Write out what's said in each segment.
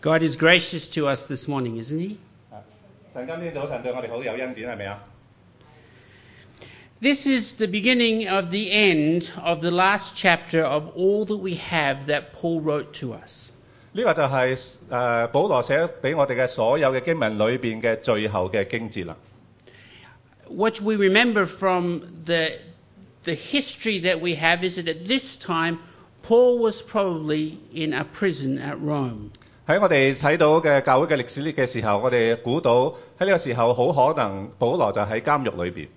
God is gracious to us this morning, isn't He? 神今天早晨对我哋好有恩典，系咪啊？ This is the beginning of the end of the last chapter of all that we have that Paul wrote to us. 呢个就系、诶、保罗写俾我哋嘅所有嘅经文里边嘅最后嘅经节啦。 What we remember from the, the history that we have is that at this time, Paul was probably in a prison at Rome. 喺我哋睇到嘅教會嘅歷史嘅時候，我哋估到喺呢個時候好可能保羅就喺監獄裏邊。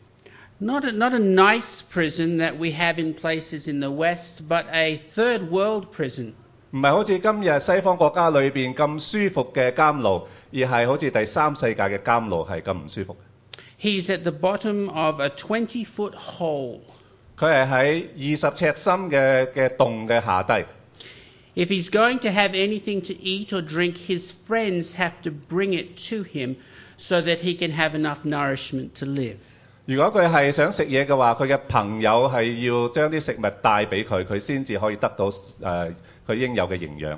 Not a, not a nice prison that we have in places in the West, but a third world prison. 唔係好似今日西方國家裏邊咁舒服嘅監牢，而係好似第三世界嘅監牢係咁唔舒服。He's at the bottom of a twenty-foot hole. 佢係喺二十尺深嘅嘅洞嘅下低。If he's going to have anything to eat or drink, his friends have to bring it to him so that he can have enough nourishment to live. 如果佢系想食嘢嘅话，佢嘅朋友系要将啲食物带俾佢，佢先至可以得到诶佢、应有嘅营养。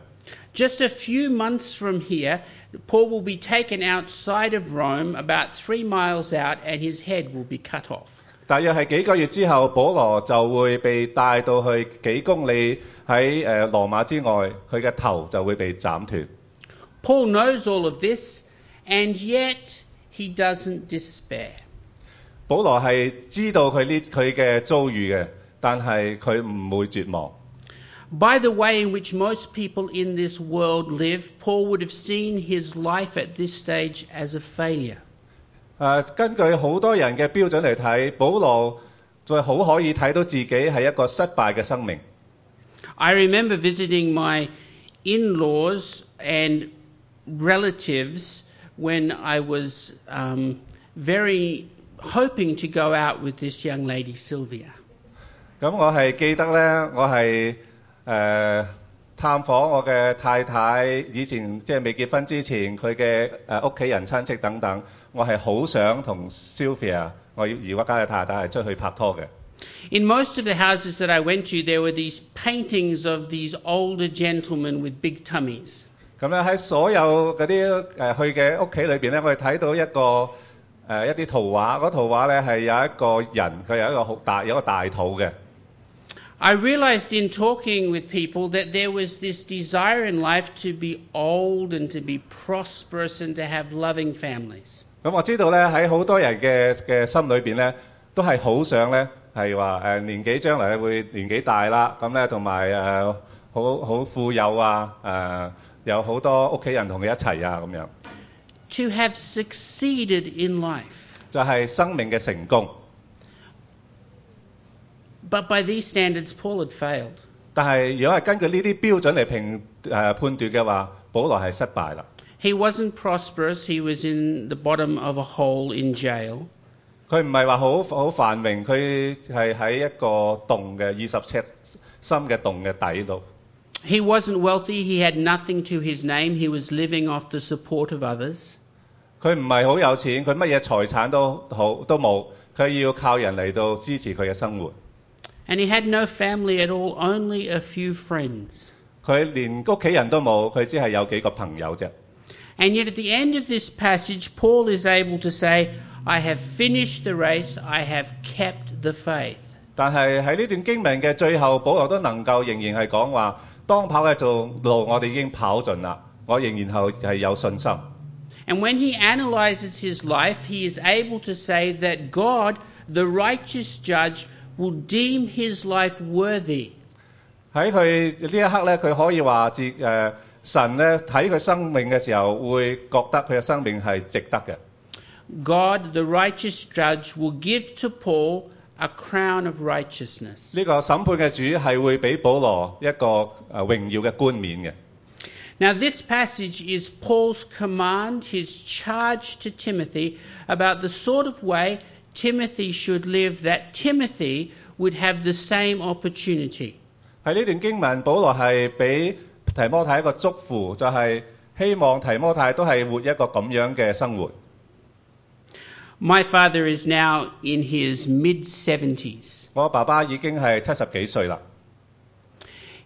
Just a few months from here, Paul will be taken outside of Rome, about three miles out, and his head will be cut off. 大约系几个月之后，保罗就会被带到去几公里 喺誒羅馬之外，佢嘅頭就會被斬斷。Paul knows all of this, and yet he doesn't despair. 保羅係知道佢呢佢嘅遭遇嘅，但係佢唔會絕望。By the way in which most people in this world live, Paul would have seen his life at this stage as a failure. 誒、根據好多人嘅標準嚟睇，保羅就好可以睇到自己係一個失敗嘅生命。I remember visiting my in laws and relatives when I was um, very hoping to go out with this young lady, Sylvia. 咁我系记得呢，我系诶、探访我嘅太太，以前即系未结婚之前，佢嘅诶屋企人亲戚等等，我系好想同 Sylvia，我而家嘅太太系出去拍拖嘅。 In most of the houses that I went to, there were these paintings of these older gentlemen with big tummies. 咁咧喺所有嗰啲诶去嘅屋企里边咧，我哋睇到一个诶、一啲图画，嗰图画咧系有一个人，佢有一个好大有一个大肚嘅。 I realized in talking with people that there was this desire in life to be old and to be prosperous and to have loving families. 咁我知道咧喺好多人嘅嘅心里边咧，都系好想咧 係話誒年紀將來會年紀大啦，咁咧同埋誒好好富有啊，誒、有好多屋企人同佢一齊啊咁樣，To have succeeded in life. 就係、生命嘅成功。But by these standards, Paul had failed. 但係如果係根據呢啲標準嚟評誒、判斷嘅話，保羅係失敗啦。He wasn't prosperous, he was in the bottom of a hole in jail. 佢唔係話好好繁榮，佢係喺一個洞嘅二十尺深嘅洞嘅底度。He wasn't wealthy, he had nothing to his name, he was living off the support of others. 佢唔係好有錢，佢乜嘢財產都好都冇，佢要靠人嚟到支持佢嘅生活。And he had no family at all, only a few friends. 佢連屋企人都冇，佢只係有幾個朋友啫。And yet, at the end of this passage, Paul is able to say, I have finished the race, I have kept the faith. 但系喺呢段经文嘅最后，保罗都能够仍然系讲话：当跑嘅做路，我哋已经跑尽啦，我仍然系系有信心。 And when he analyzes his life, he is able to say that God, the righteous judge, will deem his life worthy. 喺佢呢一刻咧，佢可以话自诶、呃 神咧睇佢生命嘅时候，会觉得佢嘅生命系值得嘅。 God, the righteous judge, will give to Paul a crown of righteousness. 呢个审判嘅主系会俾保罗一个诶、呃、荣耀嘅冠冕嘅。 Now, this passage is Paul's command, his charge to Timothy about the sort of way Timothy should live, that Timothy would have the same opportunity. 喺呢段经文，保罗系俾 提摩太一個祝福，就係、希望提摩太都係活一個咁樣嘅生活。My father is now in his mid 70s. 我爸爸已經係七十幾歲啦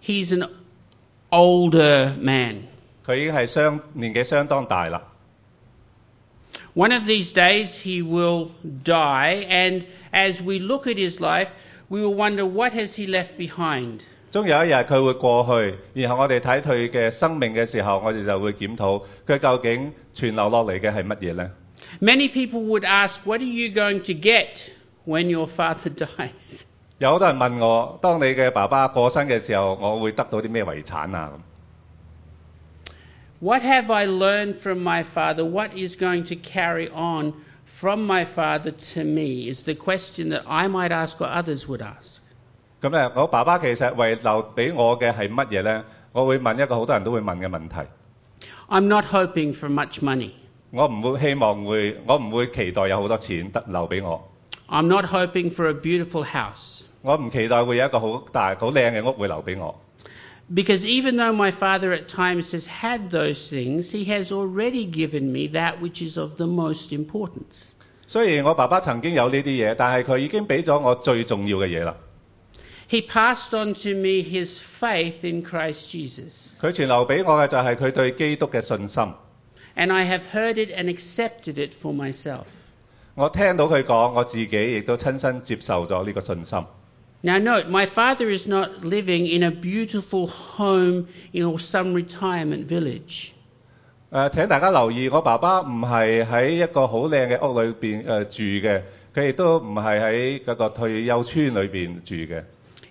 ，He's an older man. 佢已經係相年紀相當大啦。One of these days he will die, and as we look at his life, we will wonder what has he left behind. 終有一日佢會過去，然後我哋睇佢嘅生命嘅時候，我哋就會檢討佢究竟傳留落嚟嘅係乜嘢呢？Many people would ask, What are you going to get when your father dies? 有好多人問我，當你嘅爸爸過身嘅時候，我會得到啲咩遺產啊？What have I learned from my father? What is going to carry on from my father to me? Is the question that I might ask or others would ask. 咁咧，我爸爸其實遺留俾我嘅係乜嘢呢？我會問一個好多人都會問嘅問題。I'm not hoping for much money. 我唔會希望會，我唔會期待有好多錢得留俾我。I'm not hoping for a beautiful house. 我唔期待會有一個好大、好靚嘅屋會留俾我。Because even though my father at times has had those things, he has already given me that which is of the most importance. 雖然我爸爸曾經有呢啲嘢，但係佢已經俾咗我最重要嘅嘢啦。He passed on to me his faith in Christ Jesus. 佢传留俾我嘅就系佢对基督嘅信心。 And I have heard it and accepted it for myself. 我听到佢讲，我自己亦都亲身接受咗呢个信心。 Now, note, my father is not living in a beautiful home in or some retirement village. 诶、呃请大家留意，我爸爸唔系喺一个好靓嘅屋里边诶住嘅，佢亦都唔系喺嗰个退休村里边住嘅。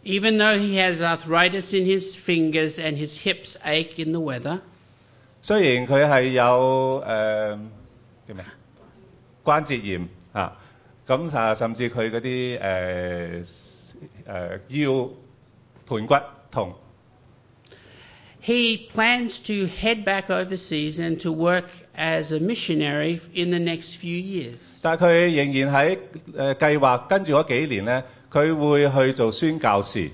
Even though he has arthritis in his fingers and his hips ache in the weather, 虽然佢系有诶、呃叫咩关节炎啊，咁啊甚至佢嗰啲诶诶腰盘骨痛， he plans to head back overseas and to work as a missionary in the next few years. 但系佢仍然喺诶、呃、计划跟住嗰几年呢，佢会去做宣教士。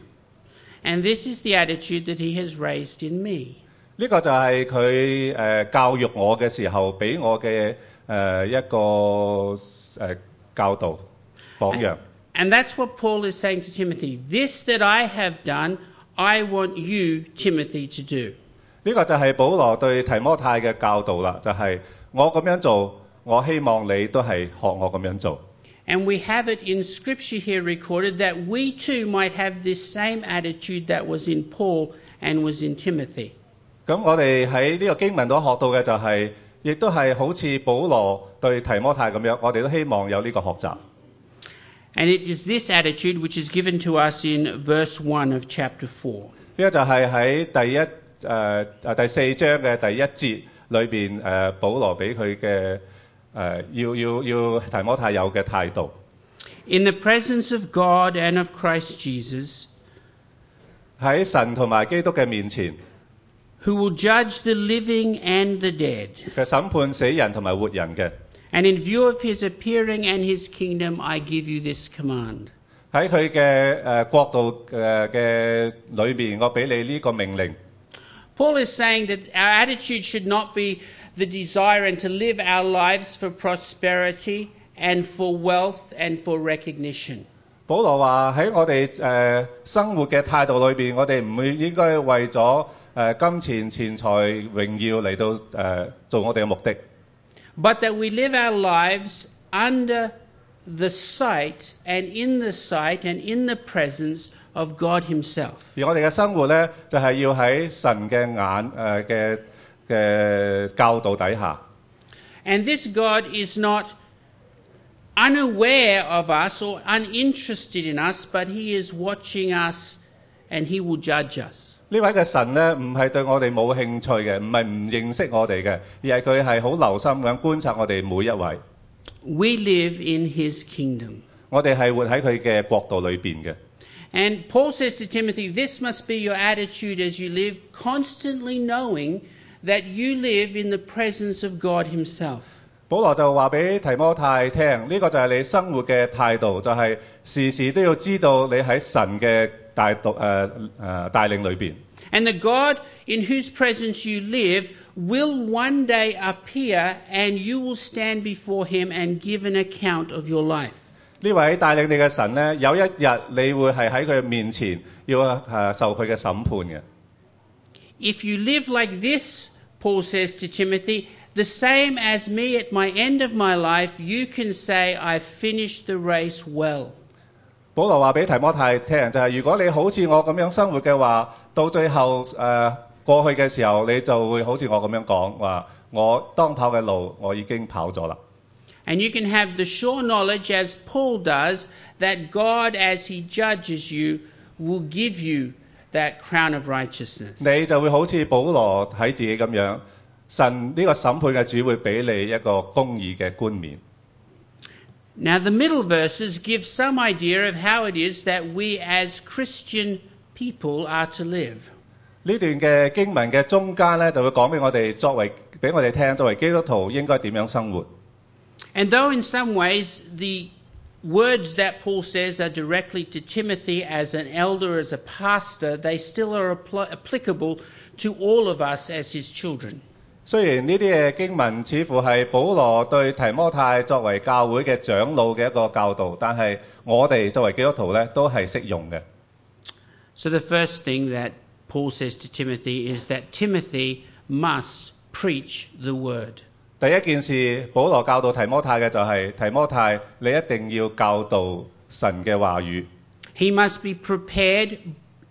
And this is the attitude that he has raised in me. 呢个就系佢诶教育我嘅时候俾我嘅诶、呃一个诶、呃教导榜样。 And that's what Paul is saying to Timothy. This that I have done, I want you, Timothy, to do. 呢個就係保羅對提摩太嘅教導啦，就係、我咁樣做，我希望你都係學我咁樣做。And we have it in Scripture here recorded that we too might have this same attitude that was in Paul and was in Timothy. 咁我哋喺呢個經文度學到嘅就係、亦都係好似保羅對提摩太咁樣，我哋都希望有呢個學習。And it is this attitude which is given to us in verse one of chapter four. 呢個就係喺第一誒誒、呃第四章嘅第一節裏邊誒，保羅俾佢嘅誒要要要提摩太有嘅態度。In the presence of God and of Christ Jesus, 喺神同埋基督嘅面前，who will judge the living and the dead. 佢審判死人同埋活人嘅。And in view of his appearing and his kingdom, I give you this command. 喺佢嘅誒國度誒嘅裏邊，我俾你呢個命令。Paul is saying that our attitude should not be the desire and to live our lives for prosperity and for wealth and for recognition. 保罗话喺我哋诶、呃生活嘅态度里边，我哋唔会应该为咗诶、呃金钱、钱财、荣耀嚟到诶、呃做我哋嘅目的， But that we live our lives under the sight and in the sight and in the presence of God Himself. 而我哋嘅生活呢，就系、要喺神嘅眼诶嘅嘅教导底下。 And this God is not unaware of us or uninterested in us, but He is watching us and He will judge us. 呢位嘅神呢，唔系对我哋冇兴趣嘅，唔系唔认识我哋嘅，而系佢系好留心咁观察我哋每一位。 We live in His kingdom. 我哋系活喺佢嘅国度里边嘅。 And Paul says to Timothy, this must be your attitude as you live, constantly knowing that you live in the presence of God Himself. 保罗就话俾提摩太听，呢、个就系你生活嘅态度，就系、时时都要知道你喺神嘅带导诶诶带领里边。 And the God in whose presence you live will one day appear and you will stand before Him and give an account of your life. 呢位帶領你嘅神呢，有一日你會係喺佢面前要誒、受佢嘅審判嘅。If you live like this, Paul says to Timothy, the same as me at my end of my life, you can say, I've finished the race well. 保羅話俾提摩太聽就係、如果你好似我咁樣生活嘅話，到最後誒、呃、過去嘅時候，你就會好似我咁樣講話，我當跑嘅路我已經跑咗啦。And you can have the sure knowledge, as Paul does, that God, as he judges you, will give you that crown of righteousness. 你就会好似保罗睇自己咁样，神呢个审判嘅主会俾你一个公义嘅冠冕。 Now, the middle verses give some idea of how it is that we as Christian people are to live. 呢段嘅经文嘅中间呢，就会讲俾我哋作为俾我哋听，作为基督徒应该点样生活。 And though in some ways the words that Paul says are directly to Timothy as an elder, as a pastor, they still are appl- applicable to all of us as his children. 虽然呢啲嘅经文似乎系保罗对提摩太作为教会嘅长老嘅一个教导，但系我哋作为基督徒呢，都系适用嘅。 So the first thing that Paul says to Timothy is that Timothy must preach the word. 第一件事，保罗教导提摩太嘅就系、提摩太，你一定要教导神嘅话语。 He must be prepared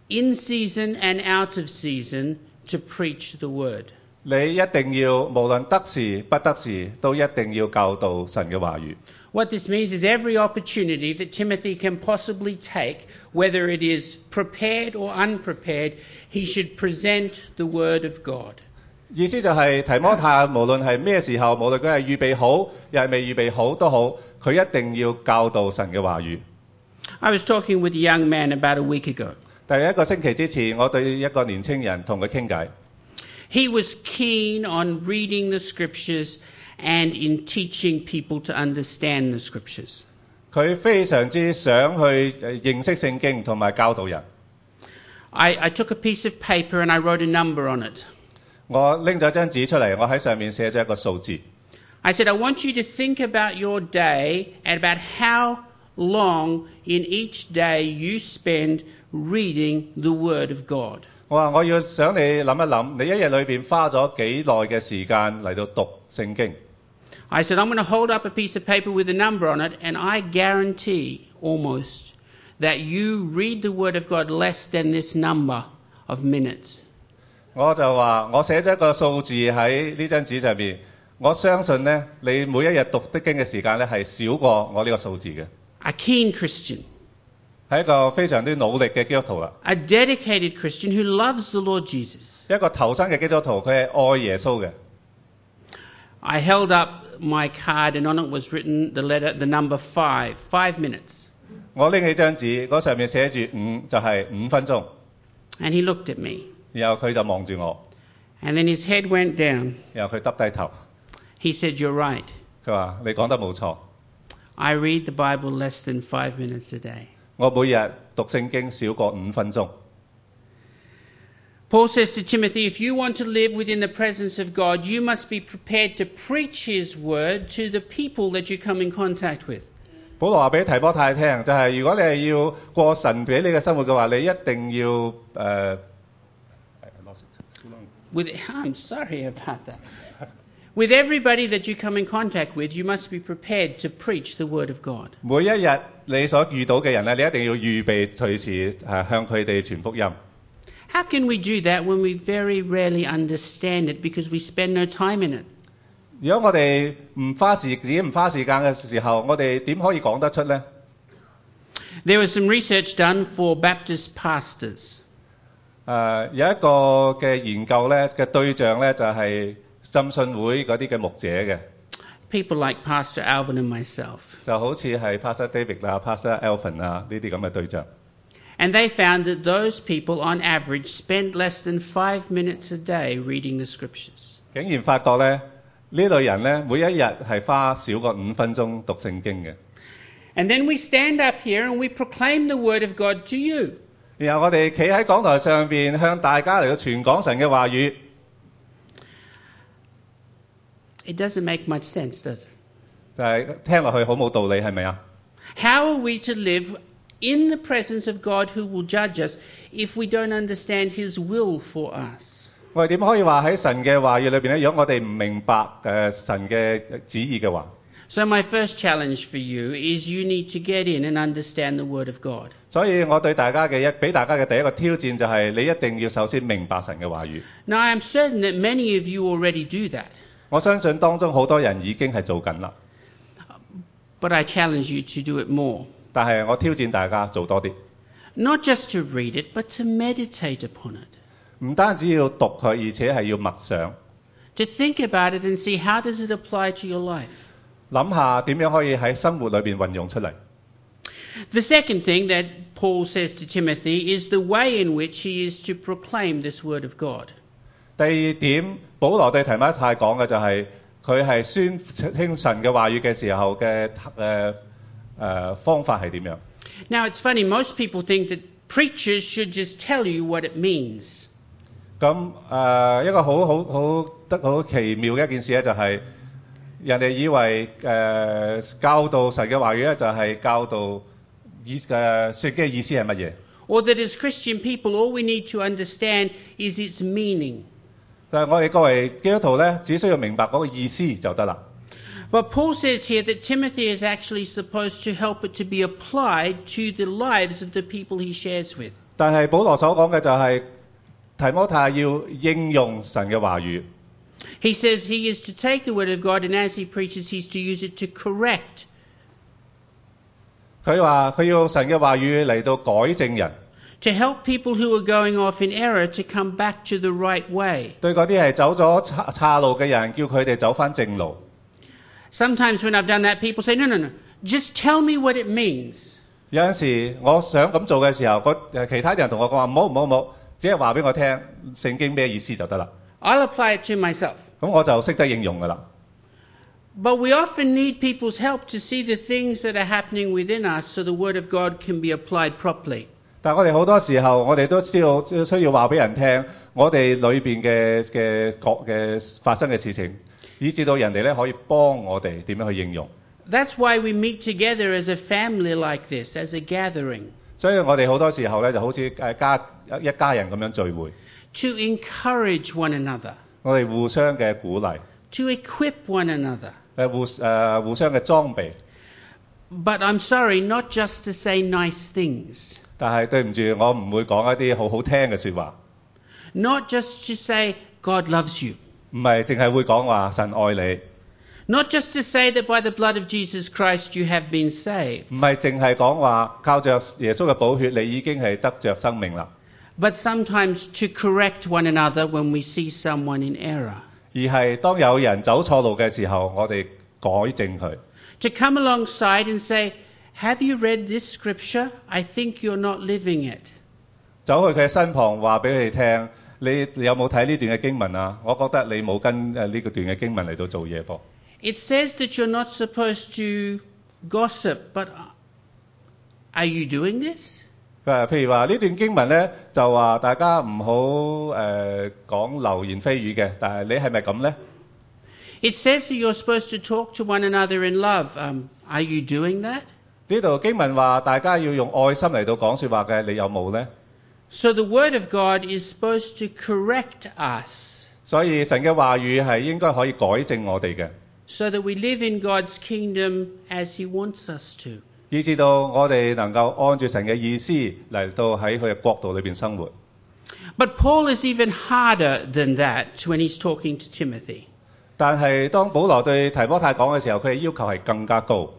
in season and out of season to preach the word. 你一定要无论得时不得时，都一定要教导神嘅话语。 What this means is every opportunity that Timothy can possibly take, whether it is prepared or unprepared, he should present the word of God. 意思就系、提摩太无论系咩时候，无论佢系预备好又系未预备好都好，佢一定要教导神嘅话语。 I was talking with a young man about a week ago. 第一个星期之前，我对一个年青人同佢倾偈， He was keen on reading the scriptures and in teaching people to understand the scriptures. 佢非常之想去诶认识圣经同埋教导人。 I, I took a piece of paper and I wrote a number on it. 我拎咗张纸出嚟，我喺上面写咗一个数字。 I said, I want you to think about your day and about how long in each day you spend reading the Word of God. 我话我要想你谂一谂，你一日里边花咗几耐嘅时间嚟到读圣经？ I said, I'm going to hold up a piece of paper with a number on it, and I guarantee almost that you read the Word of God less than this number of minutes. 我就話我寫咗一個數字喺呢張紙上面，我相信呢，你每一日讀的經嘅時間呢係少過我呢個數字嘅，A keen Christian, 係一個非常之努力嘅基督徒啦。a dedicated Christian who loves the Lord Jesus. 一個投身嘅基督徒，佢係愛耶穌嘅。I held up my card, and on it was written the letter, the number five, five minutes. 我拎起張紙，嗰上面寫住五，就係五分鐘。And he looked at me, 然後佢就望住我，and then his head went down. 然後佢耷低頭，He said, You're right. 佢話：你講得冇錯，I read the Bible less than five minutes a day. 我每日讀聖經少過五分鐘。Paul says to Timothy, if you want to live within the presence of God, you must be prepared to preach His word to the people that you come in contact with. 保羅話俾提波太聽，就係、如果你係要過神俾你嘅生活嘅話，你一定要誒。呃 With, I'm sorry about that. With everybody that you come in contact with, you must be prepared to preach the word of God. 每一日你所遇到嘅人咧，你一定要预备随时诶向佢哋传福音。 How can we do that when we very rarely understand it because we spend no time in it? 如果我哋唔花时自己唔花时间嘅时候，我哋点可以讲得出呢？ There was some research done for Baptist pastors. 诶、有一个嘅研究咧嘅对象咧就系、浸信会嗰啲嘅牧者嘅， People like Pastor Alvin and myself. 就好似系 Pastor David 啊、Pastor Alvin 啊呢啲咁嘅对象。 And they found that those people, on average, spend less than five minutes a day reading the scriptures. 竟然发觉咧呢类人咧每一日系花少过五分钟读圣经嘅。 And then we stand up here and we proclaim the word of God to you. 然後我哋企喺講台上邊向大家嚟到傳講神嘅話語，It doesn't make much sense, does it? 就係、聽落去好冇道理，係咪啊？How are we to live in the presence of God who will judge us if we don't understand his will for us? 我哋點可以話喺神嘅話語裏邊咧？如果我哋唔明白誒、呃神嘅旨意嘅話，So, my first challenge for you is you need to get in and understand the Word of God. 所以我对大家嘅一俾大家嘅第一个挑战就系、你一定要首先明白神嘅话语。 Now, I am certain that many of you already do that, 我相信当中好多人已经系做紧啦， but I challenge you to do it more. 但系我挑战大家做多啲， Not just to read it, but to meditate upon it. 唔单止要读佢，而且系要默想， To think about it and see how does it apply to your life. 諗下點樣可以喺生活裏邊運用出嚟。The second thing that Paul says to Timothy is the way in which he is to proclaim this Word of God. 第二點，保羅對提摩太講嘅就係佢係宣聽神嘅話語嘅時候嘅誒誒方法係點樣？Now, it's funny, most people think that preachers should just tell you what it means. 咁誒、呃一個好好好得好奇妙嘅一件事咧，就係、人哋以为诶、呃教导神嘅话语咧，就系教导意诶说经嘅意思系乜嘢？ Or that as Christian people, all we need to understand is its meaning. 但系我哋作为基督徒咧，只需要明白嗰个意思就得啦。 But Paul says here that Timothy is actually supposed to help it to be applied to the lives of the people he shares with. 但系保罗所讲嘅就系、提摩太要应用神嘅话语。 He says he is to take the Word of God and as he preaches, he's to use it to correct, 佢话佢要神嘅话语嚟到改正人， to help people who are going off in error to come back to the right way. 对嗰啲系走咗岔岔路嘅人，叫佢哋走翻正路。 Sometimes when I've done that, people say, no, no, no, just tell me what it means. 有阵时我想咁做嘅时候，嗰诶其他人同我讲话唔好唔好唔好，只系话俾我听圣经咩意思就得啦。 I'll apply it to myself. 咁我就识得应用噶啦。 But we often need people's help to see the things that are happening within us so the Word of God can be applied properly. 但系我哋好多时候，我哋都知道需要话俾人听，我哋里边嘅嘅各嘅发生嘅事情，以至到人哋咧可以帮我哋点样去应用。 That's why we meet together as a family like this, as a gathering, 所以我哋好多时候咧就好似诶家一家人咁样聚会， to encourage one another, 我哋互相嘅鼓勵，to equip one another. 誒互誒、互相嘅裝備。But I'm sorry, not just to say nice things, 但係對唔住，我唔會講一啲好好聽嘅説話，not just to say God loves you, 唔係淨係會講話神愛你，not just to say that by the blood of Jesus Christ you have been saved, 唔係淨係講話靠着耶穌嘅寶血，你已經係得着生命啦，but sometimes to correct one another when we see someone in error. 而系当有人走错路嘅时候，我哋改正佢， To come alongside and say, Have you read this scripture? I think you're not living it. 走去佢嘅身旁话俾佢哋听，你你有冇睇呢段嘅经文啊？我觉得你冇跟诶呢个段嘅经文嚟到做嘢噃。 It says that you're not supposed to gossip, but are you doing this? 誒，譬如話呢段經文咧，就話大家唔好誒講流言蜚語嘅，但係你係咪咁咧？It says that you're supposed to talk to one another in love. Um, are you doing that? 呢度經文話大家要用愛心嚟到講説話嘅，你有冇咧？So the Word of God is supposed to correct us 所以神嘅話語係應該可以改正我哋嘅，so that we live in God's kingdom as He wants us to. 以至到我哋能夠按住神嘅意思嚟到喺佢嘅國度裏邊生活。But Paul is even harder than that when he's talking to Timothy. 但係當保羅對提摩太講嘅時候，佢嘅要求係更加高。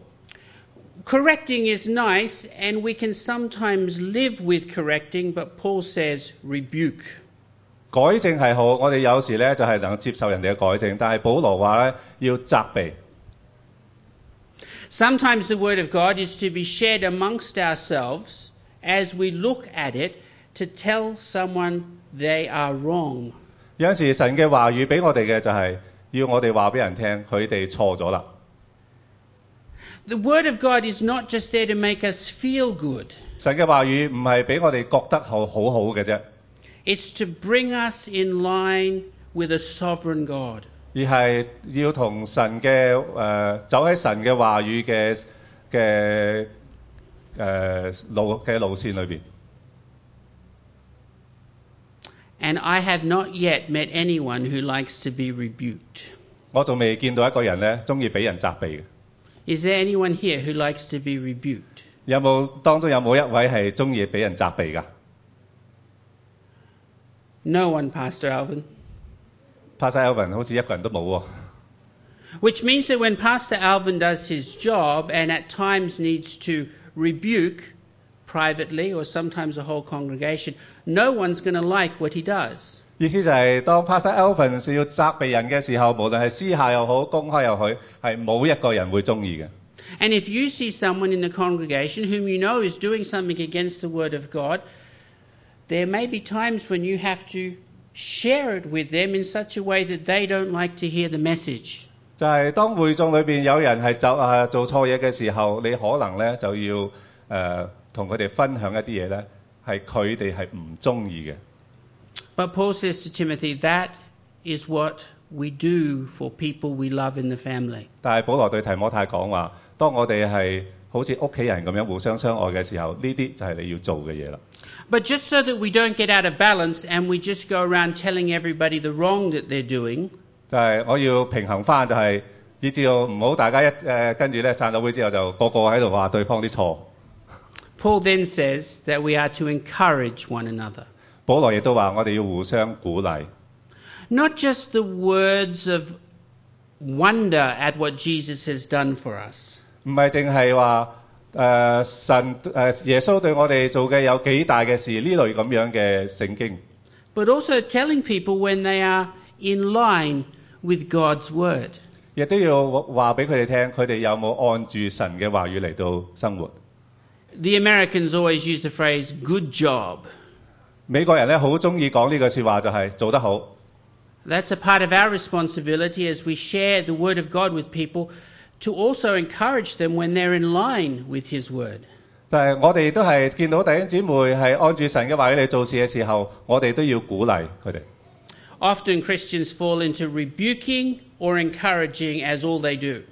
Correcting is nice, and we can sometimes live with correcting, but Paul says rebuke. 改正係好，我哋有時咧就係能夠接受人哋嘅改正，但係保羅話咧要責備。Sometimes the Word of God is to be shared amongst ourselves as we look at it to tell someone they are wrong. 有阵时神嘅话语俾我哋嘅就系、要我哋话俾人听，佢哋错咗啦。 The Word of God is not just there to make us feel good, 神嘅话语唔系俾我哋觉得好好好嘅啫， it's to bring us in line with a sovereign God. 而係要同神嘅誒、呃走喺神嘅話語嘅嘅誒路嘅路線裏邊。and I have not yet met anyone who likes to be rebuked. 我仲未見到一個人咧中意俾人責備嘅。Is there anyone here who likes to be rebuked? 有冇當中有冇一位係中意俾人責備㗎？No one, Pastor Alvin. Pastor Alvin 好似一个人都冇喎。 Which means that when Pastor Alvin does his job and at times needs to rebuke privately or sometimes a whole congregation, no one's going to like what he does. 意思就系当 Pastor Alvin 是要责备人嘅时候，无论系私下又好、公开又好，系冇一个人会中意嘅。 And if you see someone in the congregation whom you know is doing something against the Word of God, there may be times when you have to share it with them in such a way that they don't like to hear the message. 就系当会众里边有人系就啊做错嘢嘅时候，你可能咧就要诶同佢哋分享一啲嘢咧，系佢哋系唔中意嘅。 But Paul says to Timothy, that is what we do for people we love in the family. 但系保罗对提摩太讲话，当我哋系 好似屋企人咁样互相相爱嘅时候，呢啲就系你要做嘅嘢啦。 But just so that we don't get out of balance and we just go around telling everybody the wrong that they're doing, 就系我要平衡翻，就系以至到唔好大家一诶、跟住咧散咗会之后就个个喺度话对方啲错。 Paul then says that we are to encourage one another. 保罗亦都话我哋要互相鼓励， Not just the words of wonder at what Jesus has done for us, 唔系净系话诶神诶、耶稣对我哋做嘅有几大嘅事呢类咁样嘅圣经。 but also telling people when they are in line with God's word. 亦都要话俾佢哋听，佢哋有冇按住神嘅话语嚟到生活。 The Americans always use the phrase good job. 美国人咧好中意讲呢句说话，就系做得好。 That's a part of our responsibility as we share the word of God with people to also encourage them when they're in line with his word. 但系我哋都系见到弟兄姊妹系按住神嘅话语嚟做事嘅时候，我哋都要鼓励佢哋。 Often Christians fall into rebuking or encouraging as all they do.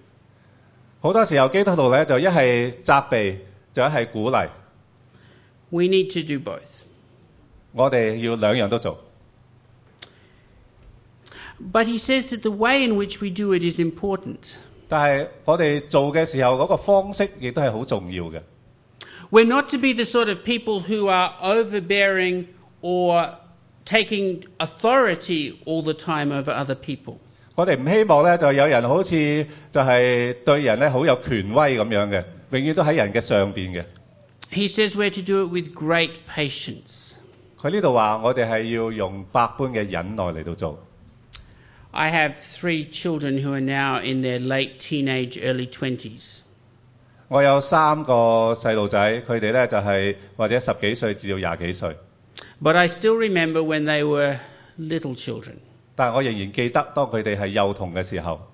好多时候基督徒咧就一系责备，就一系鼓励。 We need to do both. 我哋要两样都做。 But he says that the way in which we do it is important. 但係我哋做嘅時候嗰個方式亦都係好重要嘅。We're not to be the sort of people who are overbearing or taking authority all the time over other people. 我哋唔希望咧就有人好似就係對人咧好有權威咁樣嘅，永遠都喺人嘅上邊嘅。He says we're to do it with great patience. 佢呢度話我哋係要用百般嘅忍耐嚟到做。I have three children who are now in their late teenage, early 20s. 我有三个细路仔，佢哋咧就系、或者十几岁至到廿几岁， But I still remember when they were little children. 但系我仍然记得当佢哋系幼童嘅时候。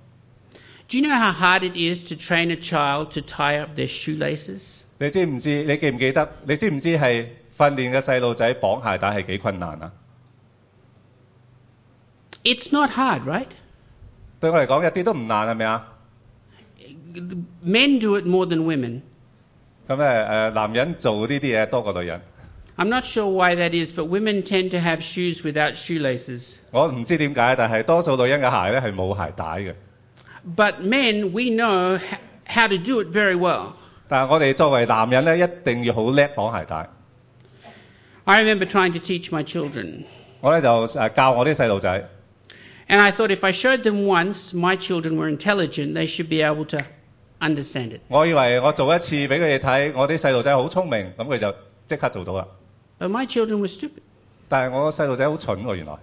Do you know how hard it is to train a child to tie up their shoelaces? 你知唔知？你记唔记得？你知唔知系训练嘅细路仔绑鞋带系几困难啊？ It's not hard, right? 对我嚟讲一啲都唔难，系咪啊？ Men do it more than women. 咁咧诶，男人做呢啲嘢多过女人。 I'm not sure why that is, but women tend to have shoes without shoelaces. 我唔知点解，但系多数女人嘅鞋咧系冇鞋带嘅。 But men, we know h- how to do it very well. 但系我哋作为男人咧，一定要好叻绑鞋带。 I remember trying to teach my children. 我咧就诶教我啲细路仔， And I thought if I showed them once my children were intelligent, they should be able to understand it. 我以为我做一次俾佢哋睇，我啲细路仔好聪明，咁佢就即刻做到啦。 But my children were stupid. 但系我个细路仔好蠢喎，原来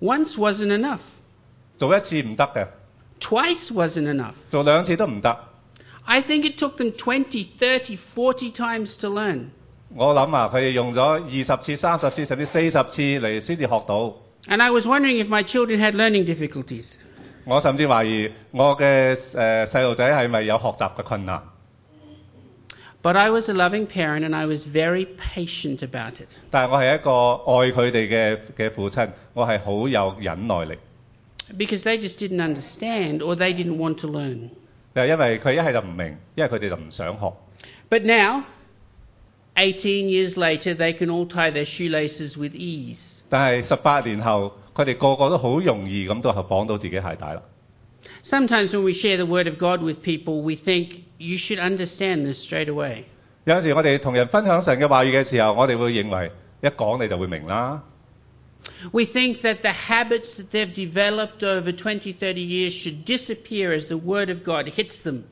Once wasn't enough. 做一次唔得嘅， Twice wasn't enough. 做两次都唔得。 I think it took them 20, 30, 40 times to learn. 我谂啊，佢哋用咗二十次、三十次，甚至四十次嚟先至学到。 And I was wondering if my children had learning difficulties. 我甚至怀疑我嘅诶细路仔系咪有学习嘅困难？ But I was a loving parent and I was very patient about it. 但系我系一个爱佢哋嘅嘅父亲，我系好有忍耐力。 Because they just didn't understand or they didn't want to learn. 就系因为佢一系就唔明，一系佢哋就唔想学。 But now, 18 years later, they can all tie their shoelaces with ease. 但係十八年後，佢哋個個都好容易咁就綁到自己鞋帶啦。Sometimes when we share the Word of God with people, we think, you should understand this straight away. 有陣時我哋同人分享神嘅話語嘅時候，我哋會認為一講你就會明啦。We think that the habits that they've developed over 20, 30 years should disappear as the Word of God hits them.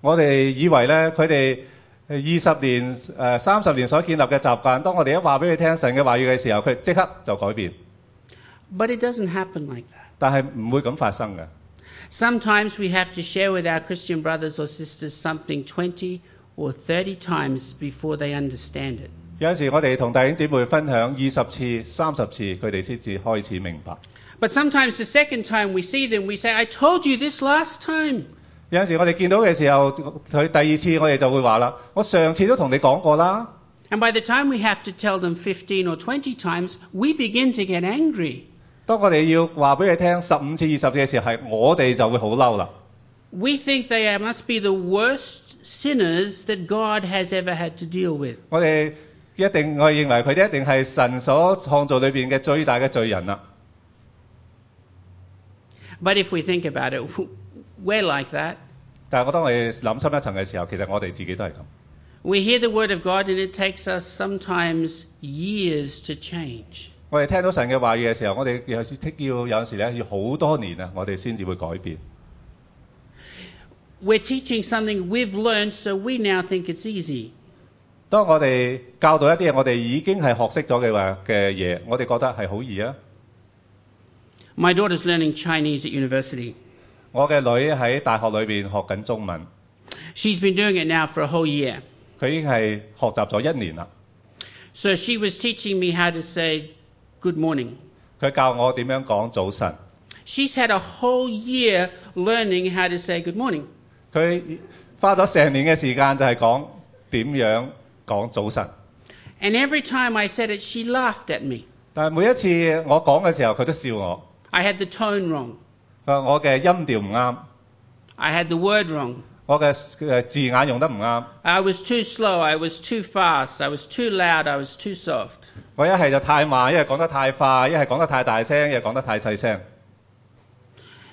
我哋以為咧，佢哋二十年、诶三十年所建立嘅习惯，当我哋一话俾佢听神嘅话语嘅时候，佢即刻就改变。 But it doesn't happen like that. 但系唔会咁发生嘅。 Sometimes we have to share with our Christian brothers or sisters something 20 or 30 times before they understand it. 有阵时我哋同弟兄姊妹分享二十次、三十次，佢哋先至开始明白。 But sometimes the second time we see them, we say, I told you this last time. 有陣時我哋見到嘅時候，佢第二次我哋就會話啦：我上次都同你講過啦。And by the time we have to tell them fifteen or twenty times, we begin to get angry. 當我哋要話俾佢聽十五次、二十次嘅時候，係我哋就會好嬲啦。We think they must be the worst sinners that God has ever had to deal with. 我哋一定我哋認為佢哋一定係神所創造裏邊嘅最大嘅罪人啦。But if we think about it, we're like that. 但系我当我哋谂深一层嘅时候，其实我哋自己都系咁。 We hear the word of God and it takes us sometimes years to change. 我哋听到神嘅话语嘅时候，我哋有时要有阵时咧要好多年啊，我哋先至会改变。 We're teaching something we've learned, so we now think it's easy. 当我哋教导一啲嘢，我哋已经系学识咗嘅话嘅嘢，我哋觉得系好易啊。 My daughter's learning Chinese at university. 我嘅女喺大學裏邊學緊中文，She's been doing it now for a whole year. 佢已經係學習咗一年啦。So she was teaching me how to say good morning. 佢教我點樣講早晨。She's had a whole year learning how to say good morning. 佢花咗成年嘅時間就係講點樣講早晨。And every time I said it, she laughed at me. 但係每一次我講嘅時候，佢都笑我。I had the tone wrong. 我嘅音調唔啱，I had the word wrong. 我嘅誒字眼用得唔啱。I was too slow. I was too fast. I was too loud. I was too soft. 我一係就太慢，一係講得太快，一係講得太大聲，一係講得太細聲。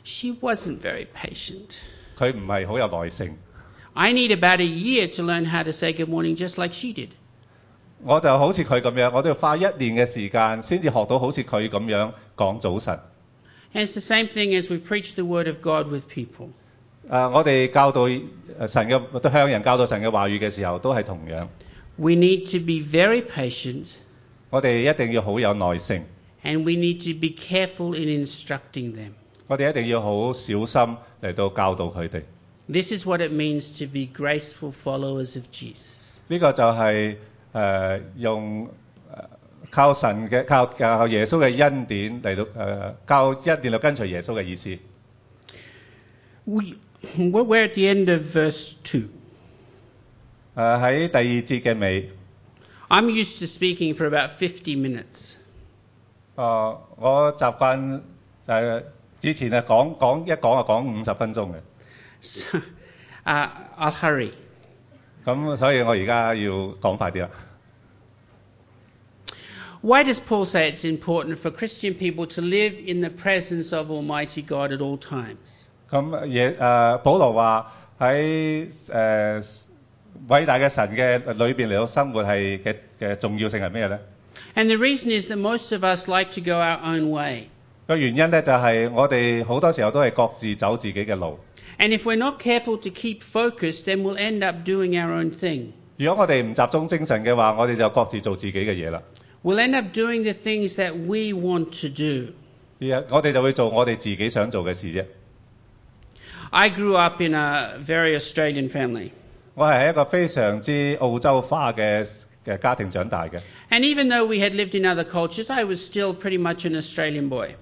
She wasn't very patient. 佢唔係好有耐性。I need about a year to learn how to say good morning just like she did. 我就好似佢咁樣，我都要花一年嘅時間先至學到好似佢咁樣講早晨。And it's the same thing as we preach the word of God with people. 诶、我哋教导诶神嘅，都向人教导神嘅话语嘅时候，都系同样。 We need to be very patient 我哋一定要好有耐性， and we need to be careful in instructing them. 我哋一定要好小心嚟到教导佢哋。 This is what it means to be graceful followers of Jesus. 呢、个就系、诶用诶 靠神嘅靠靠耶穌嘅恩典嚟到誒、靠恩典嚟跟隨耶穌嘅意思。We, we're we're at the end of verse two. 誒喺第二節嘅尾，I'm used to speaking for about fifty minutes. 我習慣誒、之前啊講講一講就講五十分鐘嘅，So, uh, I'll hurry. 咁所以我而家要講快啲啦。Why does Paul say it's important for Christian people to live in the presence of Almighty God at all times? 咁嘢诶，保罗话喺诶伟大嘅神嘅里边嚟到生活系嘅嘅重要性系咩咧？ And the reason is that most of us like to go our own way. 个原因咧就系、我哋好多时候都系各自走自己嘅路。 And if we're not careful to keep focused, then we'll end up doing our own thing. 如果我哋唔集中精神嘅话，我哋就各自做自己嘅嘢啦。 We'll end up doing the things that we want to do. 而我哋就会做我哋自己想做嘅事啫。 I grew up in a very Australian family. 我系喺一个非常之澳洲化嘅嘅家庭长大嘅。 And even though we had lived in other cultures, I was still pretty much an Australian boy.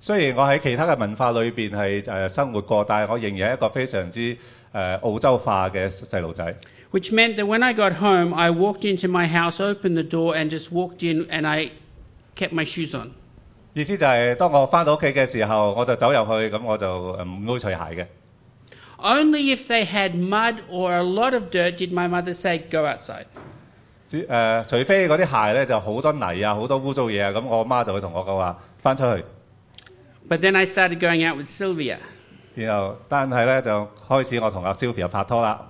虽然我喺其他嘅文化里边系诶生活过，但系我仍然系一个非常之诶、呃澳洲化嘅细路仔。 Which meant that when I got home, I walked into my house, opened the door, and just walked in and I kept my shoes on. 意思就系、当我翻到屋企嘅时候，我就走入去，咁我就诶唔会除鞋嘅。 Only if they had mud or a lot of dirt did my mother say, go outside. 只诶、除非嗰啲鞋咧就好多泥啊、好多污糟嘢啊，咁我妈就会同我讲话翻出去。 But then I started going out with Sylvia. 然后但系咧就开始我同阿 Sylvia 拍拖啦。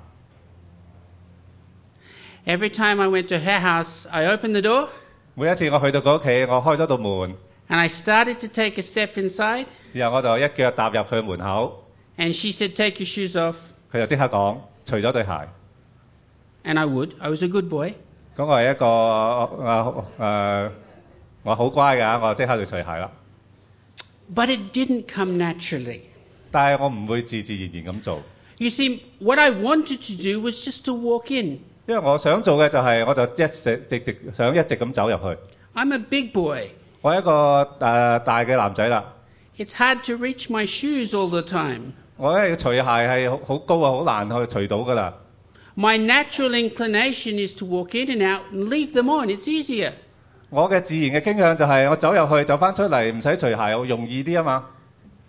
Every time I went to her house, I opened the door 每一次我去到佢屋企，我开咗道门， and I started to take a step inside, 然后我就一脚踏入佢门口， and she said, Take your shoes off. 佢就即刻讲除咗对鞋。 And I would. I was a good boy. 咁我系一个诶诶、我好乖㗎，我即刻就除鞋啦。 But it didn't come naturally. 但系我唔会自自然然咁做， You see, what I wanted to do was just to walk in. 因為我想做嘅就係、我就一直直直想一直咁走入去。I'm a big boy. 我係一個誒、大嘅男仔啦，It's hard to reach my shoes all the time. 我咧除鞋係好好高啊，好難去除到㗎啦。My natural inclination is to walk in and out and leave them on. It's easier. 我嘅自然嘅傾向就係、我走入去走翻出嚟，唔使除鞋，好容易啲啊嘛。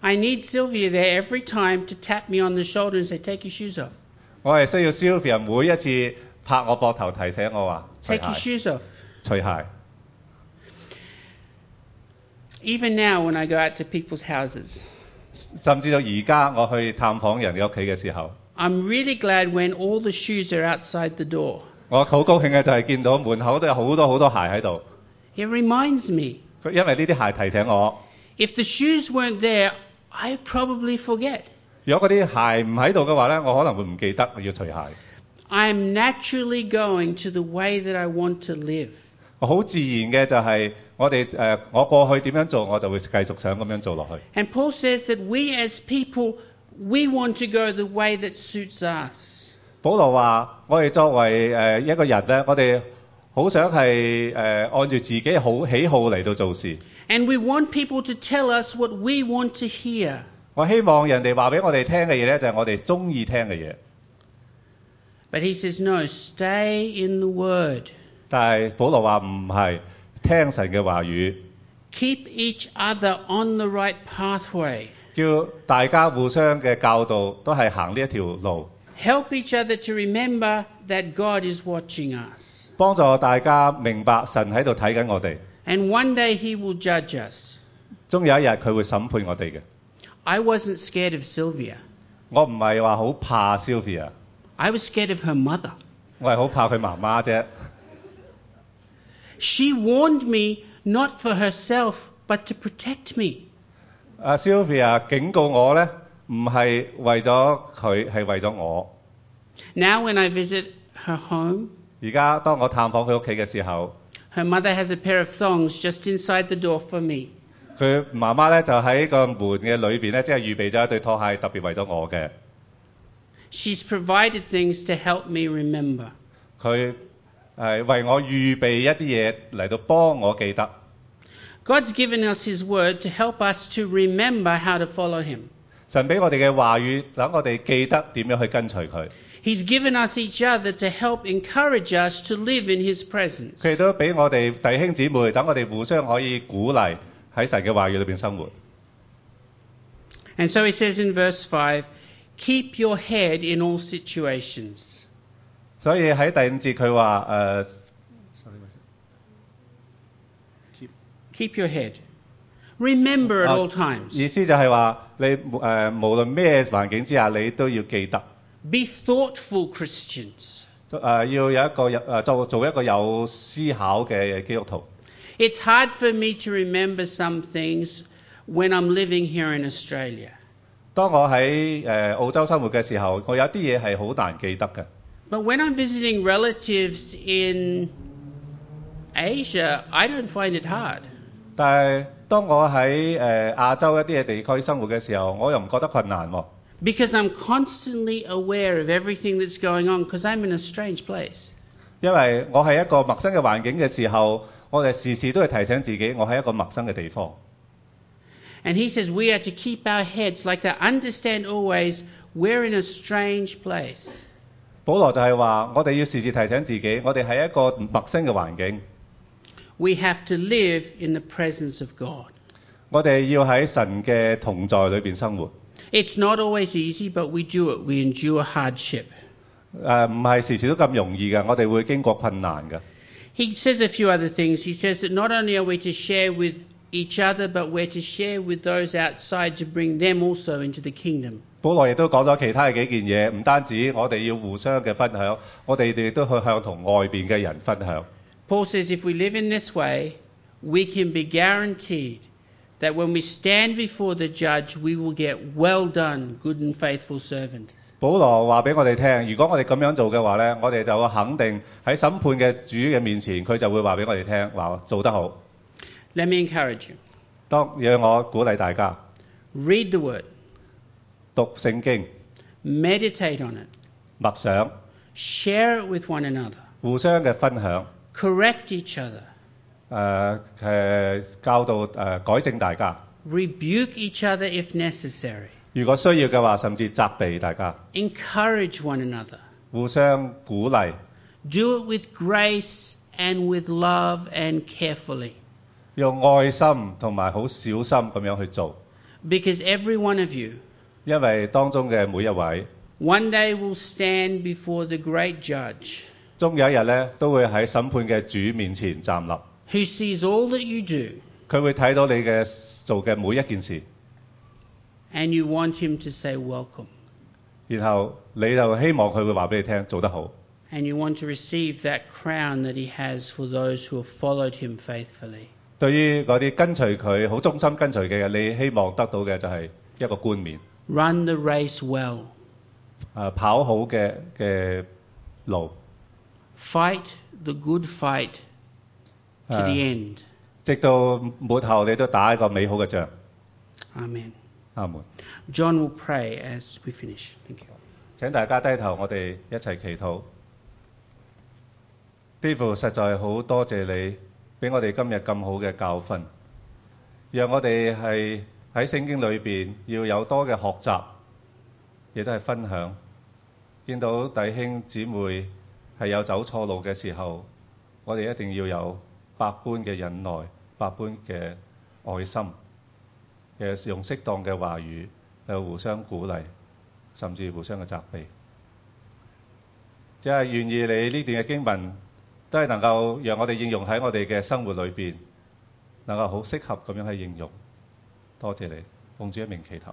I need Sylvia there every time to tap me on the shoulder and say, Take your shoes off. 我係需要 Sylvia 每一次拍我膊頭提醒我話 Take your，shoes off. 除鞋。Even now, when I go out to people's houses, 甚至到而家我去探訪人嘅屋企嘅時候，I'm really glad when all the shoes are outside the door. 我好高興嘅就係見到門口都有好多好多鞋喺度，It reminds me. 佢因為呢啲鞋提醒我，If the shoes weren't there, I'd probably forget. 如果嗰啲鞋唔喺度嘅話咧，我可能會唔記得我要除鞋。I'm naturally going to the way that I want to live. 我好自然嘅就系我哋诶、呃我过去点样做，我就会继续想咁样做落去。 And Paul says that we as people, we want to go the way that suits us. 保罗话：我哋作为诶、呃一个人呢，我哋好想系诶、呃按住自己好喜好嚟到做事。 And we want people to tell us what we want to hear. 我希望人哋话俾我哋听嘅嘢呢，就系、我哋中意听嘅嘢。 But he says, no, stay in the Word. 但系保罗话唔系听神嘅话语， Keep each other on the right pathway. 叫大家互相嘅教导都系行呢一条路， Help each other to remember that God is watching us. 帮助大家明白神喺度睇紧我哋。 And one day he will judge us. 终有一日佢会审判我哋嘅。 I wasn't scared of Sylvia. 我唔系话好怕 Sylvia， I was scared of her mother. 我系好怕佢妈妈啫。 She warned me not for herself, but to protect me. 阿 Sylvia 警告我呢，唔系为咗佢，系为咗我。 Now, when I visit her home, 而家当我探访佢屋企嘅时候， her mother has a pair of thongs just inside the door for me. 佢妈妈呢就喺个门嘅里边呢，即系预备咗一对拖鞋，特别为咗我嘅。 She's provided things to help me remember. 佢系为我预备一啲嘢嚟到帮我记得。 God's given us His Word to help us to remember how to follow Him. 神俾我哋嘅话语，等我哋记得点样去跟随佢。 He's given us each other to help encourage us to live in His presence. 佢亦都俾我哋弟兄姊妹，等我哋互相可以鼓励喺神嘅话语里边生活。 And so He says in verse 5 Keep your head in all situations. 所以喺第五节佢话诶， Keep your head. Remember at Uh, all times. 意思就系话你诶、呃、无论咩环境之下，你都要记得。 Be thoughtful Christians. 诶、要有一个有诶做做一个有思考嘅基督徒。 It's hard for me to remember some things when I'm living here in Australia. 當我喺誒、呃澳洲生活嘅時候，我有啲嘢係好難記得嘅。But when I'm visiting relatives in Asia, I don't find it hard. 但係當我喺誒、呃亞洲一啲嘅地區生活嘅時候，我又唔覺得困難喎、Because I'm constantly aware of everything that's going on because I'm in a strange place. 因為我係一個陌生嘅環境嘅時候，我哋時時都係提醒自己，我喺一個陌生嘅地方。And he says we are to keep our heads like that. Understand always we're in a strange place. 保罗就系话，我哋要时时提醒自己，我哋系一个陌生嘅环境， We have to live in the presence of God. 我哋要喺神嘅同在里边生活。 It's not always easy, but we do it. We endure hardship. 诶唔系时时都咁容易嘅，我哋会经过困难嘅。 He says a few other things. He says that not only are we to share with each other, but we're to share with those outside to bring them also into the kingdom. 保罗亦都讲咗其他嘅几件嘢，唔单止我哋要互相嘅分享，我哋亦都去向同外边嘅人分享。 Paul says if we live in this way, we can be guaranteed that when we stand before the judge, we will get well done, good and faithful servant. 保罗话俾我哋听，如果我哋咁样做嘅话呢，我哋就会肯定喺审判嘅主嘅面前，佢就会话俾我哋听，话做得好。 Let me encourage you. 当让我鼓励大家 Read the word, 读圣经、 meditate on it, 默想、 share it with one another, 互相嘅分享， correct each other, 诶、诶教导诶、改正大家。 rebuke each other if necessary, 如果需要嘅话，甚至责备大家， encourage one another. 互相鼓励， Do it with grace and with love and carefully. 用爱心同埋好小心咁样去做， Because every one of you 因为当中嘅每一位， one day will stand before the great judge 终有一日咧都会喺审判嘅主面前站立， who sees all that you do 佢会睇到你嘅做嘅每一件事， and you want him to say welcome. 然后你就希望佢会话俾你听做得好， And you want to receive that crown that he has for those who have followed him faithfully. 對於嗰啲跟隨佢好忠心跟隨嘅人，你希望得到嘅就係一個冠冕，Run the race well. 誒、跑好嘅嘅路，Fight the good fight to Ah. the end. 直到末後你都打一個美好嘅仗。Amen. 阿門。John will pray as we finish. Thank you. 請大家低頭，我哋一齊祈禱。天父實在好多謝你，俾我哋今日咁好嘅教訓，讓我哋係喺聖經裏邊要有多嘅學習，亦都係分享。見到弟兄姊妹係有走錯路嘅時候，我哋一定要有百般嘅忍耐、百般嘅愛心，嘅用適當嘅話語去互相鼓勵。甚至互相嘅責備。即係願意你呢段嘅經文 都係能夠讓我哋應用喺我哋嘅生活裏邊，能夠好適合咁樣去應用。多謝你，奉主一名祈禱。